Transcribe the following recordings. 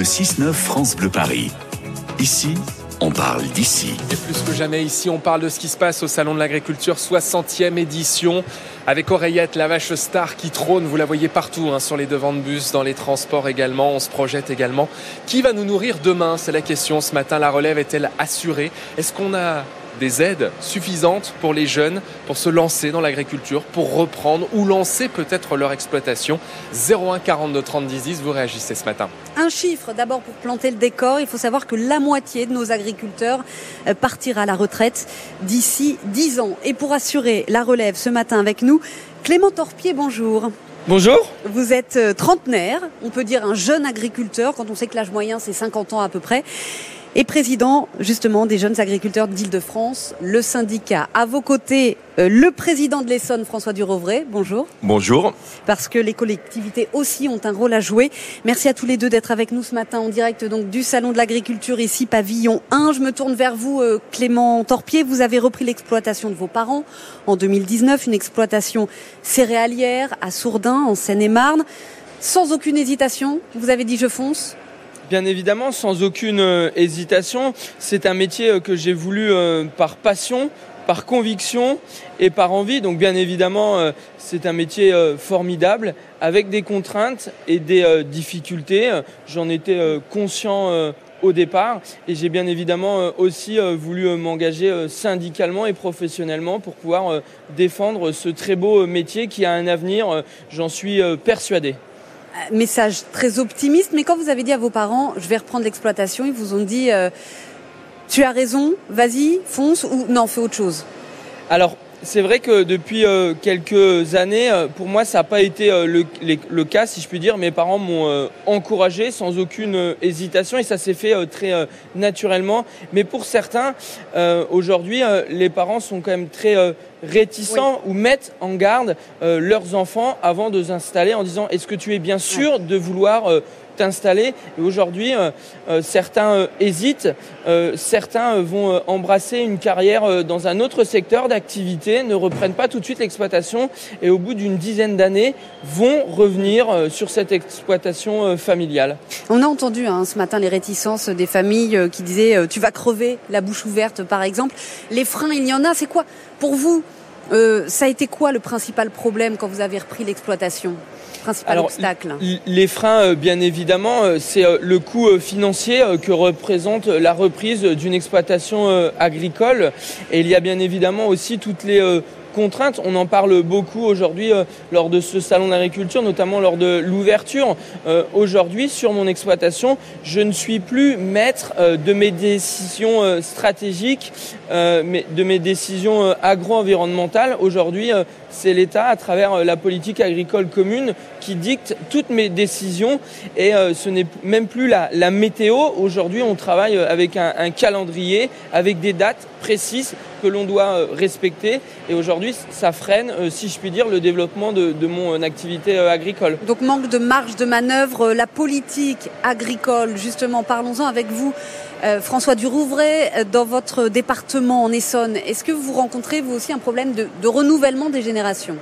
le 6-9 France Bleu Paris. Ici, on parle d'ici. Plus que jamais ici, on parle de ce qui se passe au Salon de l'Agriculture, 60e édition, avec Oreillette, la vache star qui trône, vous la voyez partout, hein, sur les devants de bus, dans les transports également, on se projette également. Qui va nous nourrir demain? C'est la question ce matin, la relève est-elle assurée? Est-ce qu'on a des aides suffisantes pour les jeunes pour se lancer dans l'agriculture, pour reprendre ou lancer peut-être leur exploitation. 01 42 30 10 10, vous réagissez ce matin. Un chiffre d'abord pour planter le décor. Il faut savoir que la moitié de nos agriculteurs euh, partira à la retraite d'ici 10 ans. Et pour assurer la relève ce matin avec nous, Clément Torpier, bonjour. Bonjour. Vous êtes euh, trentenaire, on peut dire un jeune agriculteur, quand on sait que l'âge moyen c'est 50 ans à peu près et président justement des jeunes agriculteurs d'Île-de-France, le syndicat. À vos côtés, euh, le président de l'Essonne, François Durovray. Bonjour. Bonjour. Parce que les collectivités aussi ont un rôle à jouer. Merci à tous les deux d'être avec nous ce matin en direct donc du Salon de l'Agriculture ici, pavillon 1. Je me tourne vers vous, euh, Clément Torpier. Vous avez repris l'exploitation de vos parents en 2019, une exploitation céréalière à Sourdin, en Seine-et-Marne. Sans aucune hésitation, vous avez dit je fonce Bien évidemment, sans aucune euh, hésitation, c'est un métier euh, que j'ai voulu euh, par passion, par conviction et par envie. Donc bien évidemment, c'est un métier formidable avec des contraintes et des difficultés. J'en étais conscient au départ et j'ai bien évidemment aussi voulu m'engager syndicalement et professionnellement pour pouvoir défendre ce très beau métier qui a un avenir, j'en suis persuadé message très optimiste, mais quand vous avez dit à vos parents, je vais reprendre l'exploitation, ils vous ont dit, euh, tu as raison, vas-y, fonce, ou non, fais autre chose Alors, c'est vrai que depuis euh, quelques années, euh, pour moi, ça n'a pas été le, cas, si je puis dire. Mes parents m'ont encouragé sans aucune hésitation et ça s'est fait très naturellement. Mais pour certains, aujourd'hui, les parents sont quand même très réticents ou mettent en garde euh, leurs enfants avant de s'installer en disant est-ce que tu es bien sûr de vouloir euh, t'installer? Et aujourd'hui euh, certains hésitent certains vont embrasser une carrière dans un autre secteur d'activité ne reprennent pas tout de suite l'exploitation et au bout d'une dizaine d'années vont revenir sur cette exploitation familiale. On a entendu hein, ce matin les réticences des familles qui disaient tu vas crever la bouche ouverte par exemple. Les freins il y en a c'est quoi? Pour vous, euh, ça a été quoi le principal problème quand vous avez repris l'exploitation Principal obstacle Les freins, euh, bien évidemment, euh, c'est le coût financier que représente la reprise d'une exploitation agricole. Et il y a bien évidemment aussi toutes les On en parle beaucoup aujourd'hui euh, lors de ce salon d'agriculture, notamment lors de l'ouverture. Euh, aujourd'hui, sur mon exploitation, je ne suis plus maître euh, de mes décisions stratégiques, de mes décisions agro-environnementales. Aujourd'hui, c'est l'État, à travers la politique agricole commune, qui dicte toutes mes décisions. Et ce n'est même plus la, météo. Aujourd'hui, on travaille avec un calendrier, avec des dates précises que l'on doit euh, respecter. Et aujourd'hui, ça freine, euh, si je puis dire, le développement de, mon euh, activité agricole. Donc manque de marge de manœuvre, la politique agricole, justement, parlons-en avec vous. François Durouvray, dans votre département en Essonne, est-ce que vous rencontrez vous aussi un problème de, renouvellement des générations?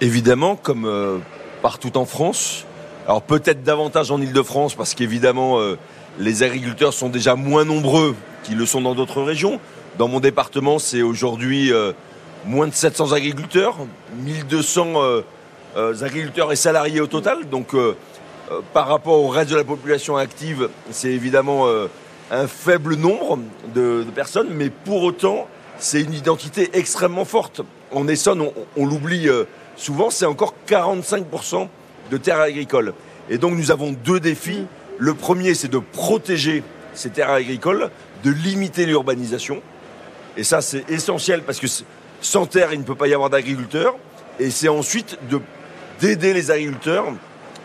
Évidemment, comme partout en France. Alors peut-être davantage en Ile-de-France parce qu'évidemment les agriculteurs sont déjà moins nombreux qu'ils le sont dans d'autres régions. Dans mon département, c'est aujourd'hui euh, moins de 700 agriculteurs, 1200 euh, euh, agriculteurs et salariés au total. Donc, par rapport au reste de la population active, c'est évidemment un faible nombre de, personnes, mais pour autant, c'est une identité extrêmement forte. En Essonne, on, l'oublie souvent, c'est encore 45% de terres agricoles. Et donc, nous avons deux défis. Le premier, c'est de protéger ces terres agricoles, de limiter l'urbanisation. Et ça, c'est essentiel parce que sans terre, il ne peut pas y avoir d'agriculteurs. Et c'est ensuite de, d'aider les agriculteurs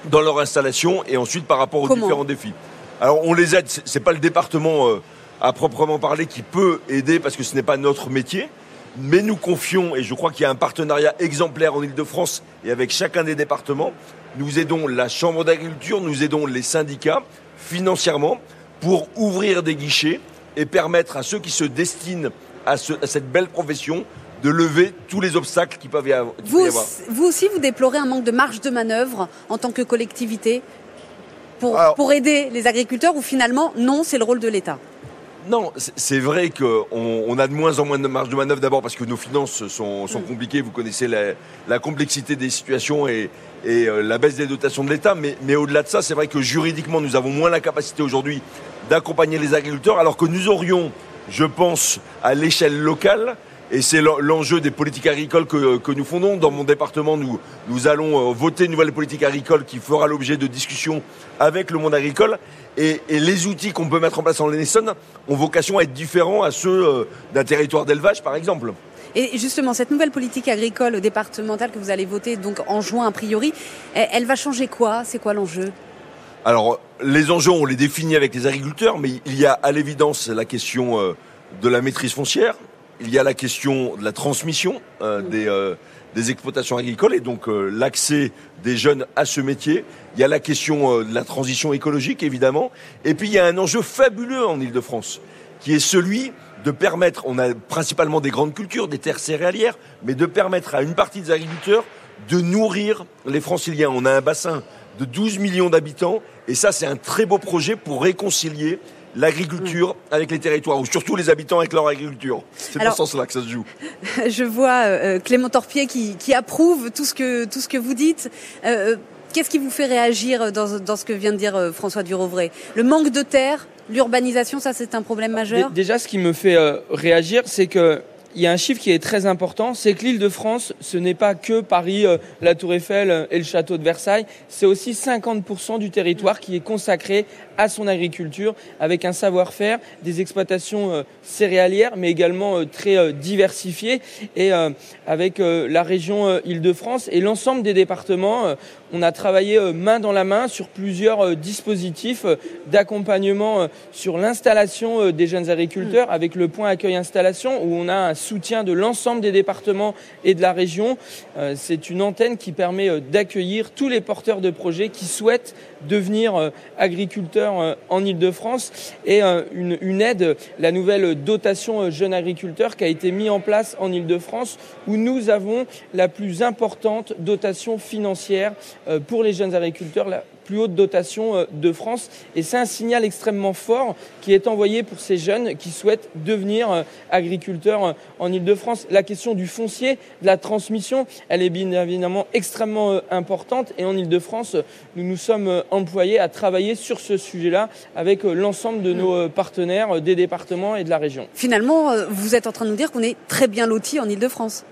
dans leur installation et ensuite par rapport aux différents défis. Alors on les aide, c'est pas le département euh, à proprement parler qui peut aider parce que ce n'est pas notre métier, mais nous confions, et je crois qu'il y a un partenariat exemplaire en Ile-de-France et avec chacun des départements, nous aidons la Chambre d'agriculture, nous aidons les syndicats financièrement pour ouvrir des guichets et permettre à ceux qui se destinent à, cette belle profession de lever tous les obstacles qui peuvent y avoir. Vous, vous aussi, vous déplorez un manque de marge de manœuvre en tant que collectivité pour, pour aider les agriculteurs ou finalement, non, c'est le rôle de l'État? Non, c'est vrai qu'on on a de moins en moins de marge de manœuvre d'abord parce que nos finances sont, sont mm. compliquées. Vous connaissez la, la, complexité des situations et, et euh, la baisse des dotations de l'État. Mais, mais au-delà de ça, c'est vrai que juridiquement, nous avons moins la capacité aujourd'hui d'accompagner les agriculteurs alors que nous aurions, je pense, à l'échelle locale, et c'est l'enjeu des politiques agricoles que, que, nous fondons. Dans mon département, nous, nous allons euh, voter une nouvelle politique agricole qui fera l'objet de discussions avec le monde agricole. Et, et les outils qu'on peut mettre en place en Essonne ont vocation à être différents à ceux euh, d'un territoire d'élevage, par exemple. Et justement, cette nouvelle politique agricole départementale que vous allez voter donc en juin a priori, elle va changer quoi? C'est quoi l'enjeu? Alors, les enjeux, on les définit avec les agriculteurs, mais il y a à l'évidence la question euh, de la maîtrise foncière, il y a la question de la transmission euh, des, euh, des, exploitations agricoles et donc euh, l'accès des jeunes à ce métier. Il y a la question de la transition écologique, évidemment. Et puis il y a un enjeu fabuleux en Ile-de-France, qui est celui de permettre, on a principalement des grandes cultures, des terres céréalières, mais de permettre à une partie des agriculteurs de nourrir les franciliens. On a un bassin de 12 millions d'habitants, et ça c'est un très beau projet pour réconcilier l'agriculture avec les territoires, ou surtout les habitants avec leur agriculture. C'est dans ce sens-là que ça se joue. Je vois euh, Clément Torpier qui, qui, approuve tout ce que, tout ce que vous dites. Euh, euh Qu'est-ce qui vous fait réagir dans, dans, ce que vient de dire euh, François Durovray? Le manque de terre, l'urbanisation, ça c'est un problème majeur? Déjà, ce qui me fait réagir, c'est que il y a un chiffre qui est très important, c'est que l'île de France, ce n'est pas que Paris, euh, la Tour Eiffel euh, et le château de Versailles, c'est aussi 50% du territoire qui est consacré à son agriculture, avec un savoir-faire, des exploitations euh, céréalières, mais également très diversifiées, et avec la région Île-de-France et l'ensemble des départements. On a travaillé main dans la main sur plusieurs dispositifs d'accompagnement sur l'installation des jeunes agriculteurs, mm. avec le point accueil installation, où on a un soutien de l'ensemble des départements et de la région. Euh, c'est une antenne qui permet euh, d'accueillir tous les porteurs de projets qui souhaitent devenir euh, agriculteurs en Ile-de-France et une, aide, la nouvelle dotation jeune agriculteur qui a été mise en place en Ile-de-France où nous avons la plus importante dotation financière pour les jeunes agriculteurs plus haute dotation euh, de France. Et c'est un signal extrêmement fort qui est envoyé pour ces jeunes qui souhaitent devenir euh, agriculteurs euh, en Ile-de-France. La question du foncier, de la transmission, elle est bien évidemment extrêmement importante. Et en Ile-de-France, nous nous sommes employés à travailler sur ce sujet-là avec l'ensemble de nos partenaires des départements et de la région. Finalement, vous êtes en train de nous dire qu'on est très bien lotis en Ile-de-France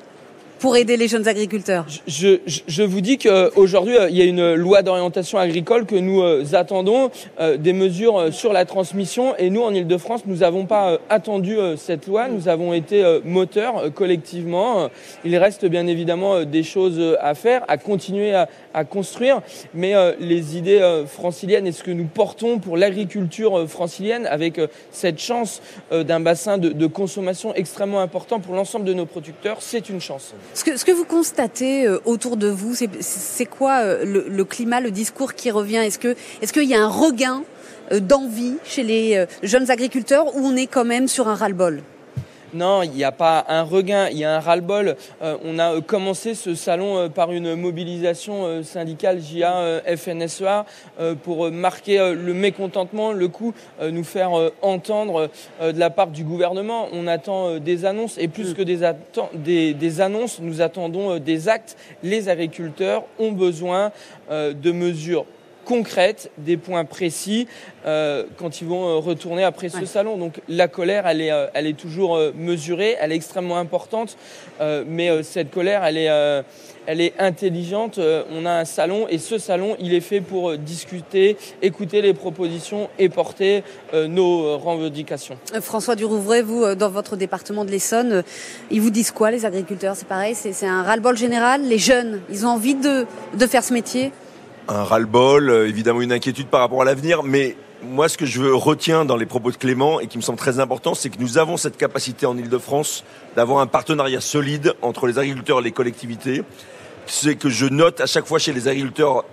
pour aider les jeunes agriculteurs? Je, je, je vous dis qu'aujourd'hui, euh, il y a une loi d'orientation agricole que nous euh, attendons, euh, des mesures sur la transmission. Et nous, en Ile-de-France, nous n'avons pas attendu cette loi. Nous avons été moteurs collectivement. Il reste bien évidemment des choses à faire, à continuer à, construire. Mais les idées franciliennes et ce que nous portons pour l'agriculture francilienne, avec cette chance d'un bassin de consommation extrêmement important pour l'ensemble de nos producteurs, c'est une chance. Ce que, vous constatez euh, autour de vous, c'est quoi euh, le, climat, le discours qui revient? Est-ce est-ce qu'il y a un regain euh, d'envie chez les jeunes agriculteurs ou on est quand même sur un ras-le-bol? Non, il n'y a pas un regain, il y a un ras-le-bol. Euh, on a euh, commencé ce salon euh, par une mobilisation syndicale JA FNSEA pour marquer le mécontentement, le coup, nous faire entendre de la part du gouvernement. On attend des annonces et plus mm. que des, des annonces, nous attendons des actes. Les agriculteurs ont besoin de mesures concrètes, des points précis euh, quand ils vont euh, retourner après ce salon. Donc la colère, elle est, euh, elle est toujours mesurée, elle est extrêmement importante, mais cette colère, elle est, elle est intelligente. on a un salon et ce salon, il est fait pour discuter, écouter les propositions et porter nos revendications. François Durouvray, vous, dans votre département de l'Essonne, ils vous disent quoi les agriculteurs? C'est pareil, c'est un ras-le-bol général? Les jeunes, ils ont envie de, de faire ce métier? Un ras-le-bol, euh, évidemment une inquiétude par rapport à l'avenir, mais moi, ce que je retiens dans les propos de Clément et qui me semble très important, c'est que nous avons cette capacité en Ile-de-France d'avoir un partenariat solide entre les agriculteurs et les collectivités. C'est que je note à chaque fois chez les agriculteurs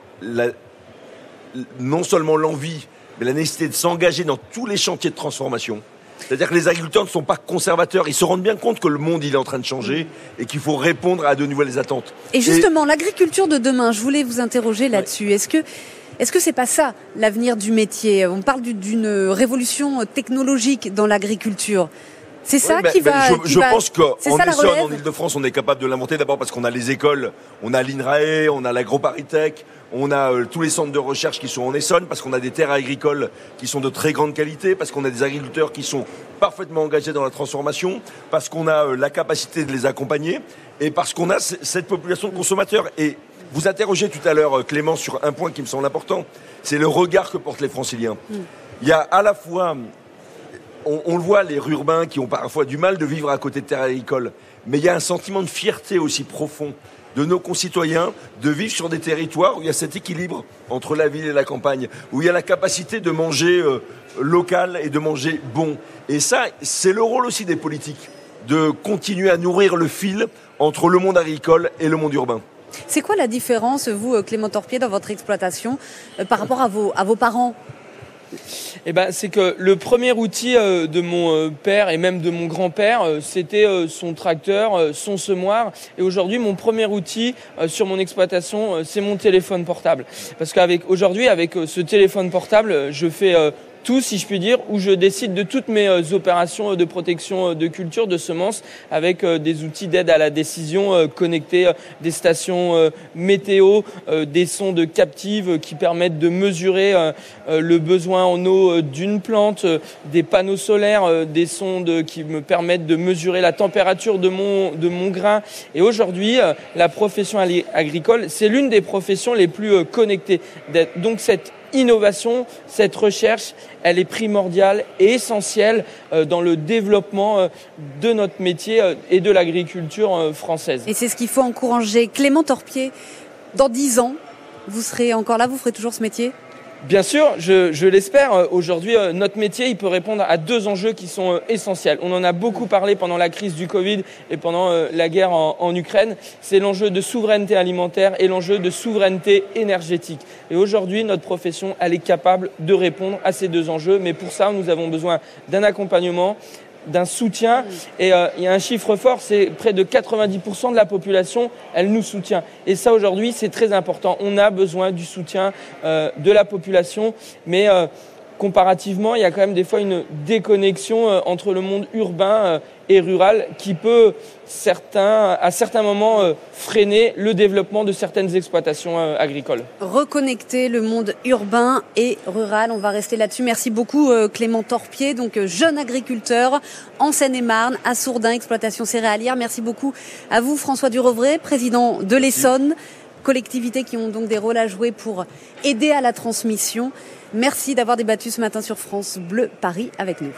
non seulement l'envie, mais la nécessité de s'engager dans tous les chantiers de transformation. C'est-à-dire que les agriculteurs ne sont pas conservateurs, ils se rendent bien compte que le monde il est en train de changer et qu'il faut répondre à de nouvelles attentes. Et justement, l'agriculture de demain, je voulais vous interroger là-dessus. Est-ce que Est-ce que c'est pas ça l'avenir du métier? On parle d'une révolution technologique dans l'agriculture. C'est ça qui va. Je, je pense qu'en Essonne, en Ile-de-France, on est capable de l'inventer d'abord parce qu'on a les écoles, on a l'INRAE, on a l'AgroParisTech, on a euh, tous les centres de recherche qui sont en Essonne, parce qu'on a des terres agricoles qui sont de très grande qualité, parce qu'on a des agriculteurs qui sont parfaitement engagés dans la transformation, parce qu'on a euh, la capacité de les accompagner, et parce qu'on a cette population de consommateurs. Et vous interrogez tout à l'heure euh, Clément sur un point qui me semble important, c'est le regard que portent les franciliens. Mm. Il y a à la fois on, le voit, les urbains qui ont parfois du mal de vivre à côté de terres agricoles. Mais il y a un sentiment de fierté aussi profond de nos concitoyens de vivre sur des territoires où il y a cet équilibre entre la ville et la campagne, où il y a la capacité de manger euh, local et de manger bon. Et ça, c'est le rôle aussi des politiques, de continuer à nourrir le fil entre le monde agricole et le monde urbain. C'est quoi la différence, vous, Clément Torpier, dans votre exploitation, euh, par rapport à vos parents? Eh ben, c'est que le premier outil euh, de mon euh, père et même de mon grand-père, euh, c'était son tracteur, son semoir. Et aujourd'hui, mon premier outil sur mon exploitation, c'est mon téléphone portable. Parce qu'avec aujourd'hui, avec ce téléphone portable, je fais tout, si je puis dire, où je décide de toutes mes euh, opérations de protection euh, de culture, de semences, avec euh, des outils d'aide à la décision connectés, des stations météo, des sondes captives qui permettent de mesurer le besoin en eau d'une plante, des panneaux solaires, des sondes qui me permettent de mesurer la température de mon, de mon grain. Et aujourd'hui, la profession agricole, c'est l'une des professions les plus connectées. Donc cette innovation, cette recherche, elle est primordiale et essentielle euh, dans le développement euh, de notre métier euh, et de l'agriculture française. Et c'est ce qu'il faut encourager. Clément Torpier, dans dix ans, vous serez encore là, vous ferez toujours ce métier? Bien sûr, je, l'espère. Euh, aujourd'hui, euh, notre métier, il peut répondre à deux enjeux qui sont euh, essentiels. On en a beaucoup parlé pendant la crise du Covid et pendant la guerre en, en Ukraine. C'est l'enjeu de souveraineté alimentaire et l'enjeu de souveraineté énergétique. Et aujourd'hui, notre profession, elle est capable de répondre à ces deux enjeux. Mais pour ça, nous avons besoin d'un accompagnement, d'un soutien. Et euh, il y a un chiffre fort, c'est près de 90% de la population, elle nous soutient. Et ça, aujourd'hui, c'est très important. On a besoin du soutien euh, de la population, mais euh, comparativement, il y a quand même des fois une déconnexion euh, entre le monde urbain euh, et rural qui peut certains, à certains moments euh, freiner le développement de certaines exploitations agricoles. Reconnecter le monde urbain et rural, on va rester là-dessus. Merci beaucoup Clément Torpier, donc jeune agriculteur en Seine-et-Marne, à Sourdin, exploitation céréalière. Merci beaucoup à vous François Durovray, président de l'Essonne collectivités qui ont donc des rôles à jouer pour aider à la transmission. Merci d'avoir débattu ce matin sur France Bleu Paris avec nous.